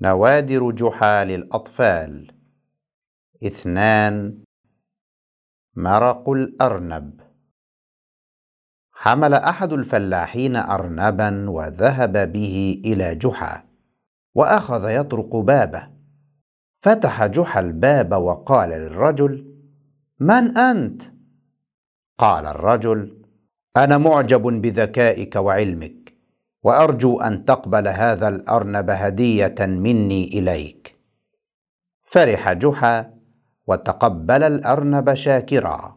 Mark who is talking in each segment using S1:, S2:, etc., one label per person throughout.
S1: نوادر جحا للأطفال اثنان مرق الأرنب. حمل أحد الفلاحين أرنبا وذهب به إلى جحا وأخذ يطرق بابه. فتح جحا الباب وقال للرجل من أنت؟ قال الرجل أنا معجب بذكائك وعلمك. وأرجو أن تقبل هذا الأرنب هدية مني إليك. فرح جحا وتقبل الأرنب شاكرا.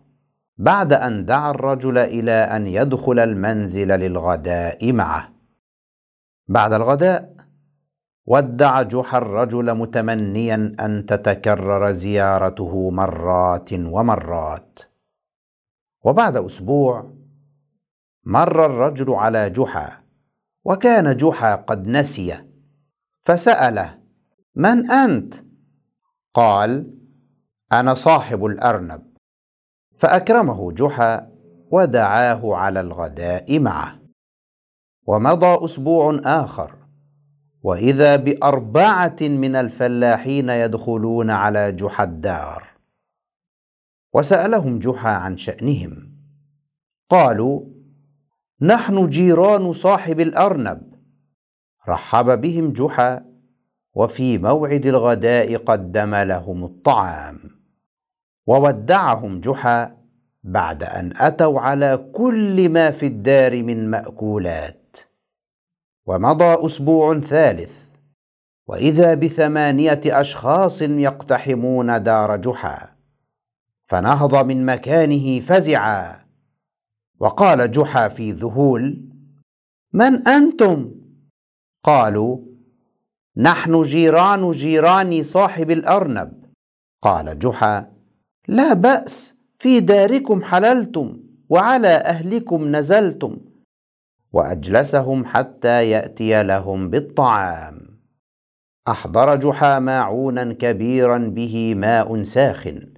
S1: بعد أن دعا الرجل إلى أن يدخل المنزل للغداء معه. بعد الغداء ودع جحا الرجل متمنيا أن تتكرر زيارته مرات ومرات. وبعد أسبوع مر الرجل على جحا وكان جحا قد نسي فسأله من أنت؟ قال أنا صاحب الأرنب. فأكرمه جحا ودعاه على الغداء معه. ومضى أسبوع آخر وإذا بأربعة من الفلاحين يدخلون على جحا الدار. وسألهم جحا عن شأنهم قالوا نحن جيران صاحب الأرنب. رحب بهم جحا وفي موعد الغداء قدم لهم الطعام. وودعهم جحا بعد أن أتوا على كل ما في الدار من مأكولات. ومضى أسبوع ثالث وإذا بثمانية أشخاص يقتحمون دار جحا فنهض من مكانه فزعا. وقال جحا في ذهول من أنتم؟ قالوا نحن جيران جيران صاحب الأرنب. قال جحا لا بأس في داركم حللتم وعلى أهلكم نزلتم وأجلسهم حتى يأتي لهم بالطعام. أحضر جحا ماعونا كبيرا به ماء ساخن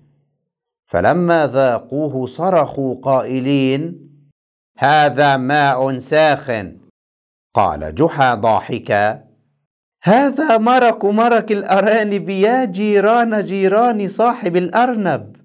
S1: فلما ذاقوه صرخوا قائلين هذا ماء ساخن. قال جحا ضاحكا هذا مرق مرق الأرانب يا جيران جيران صاحب الأرنب.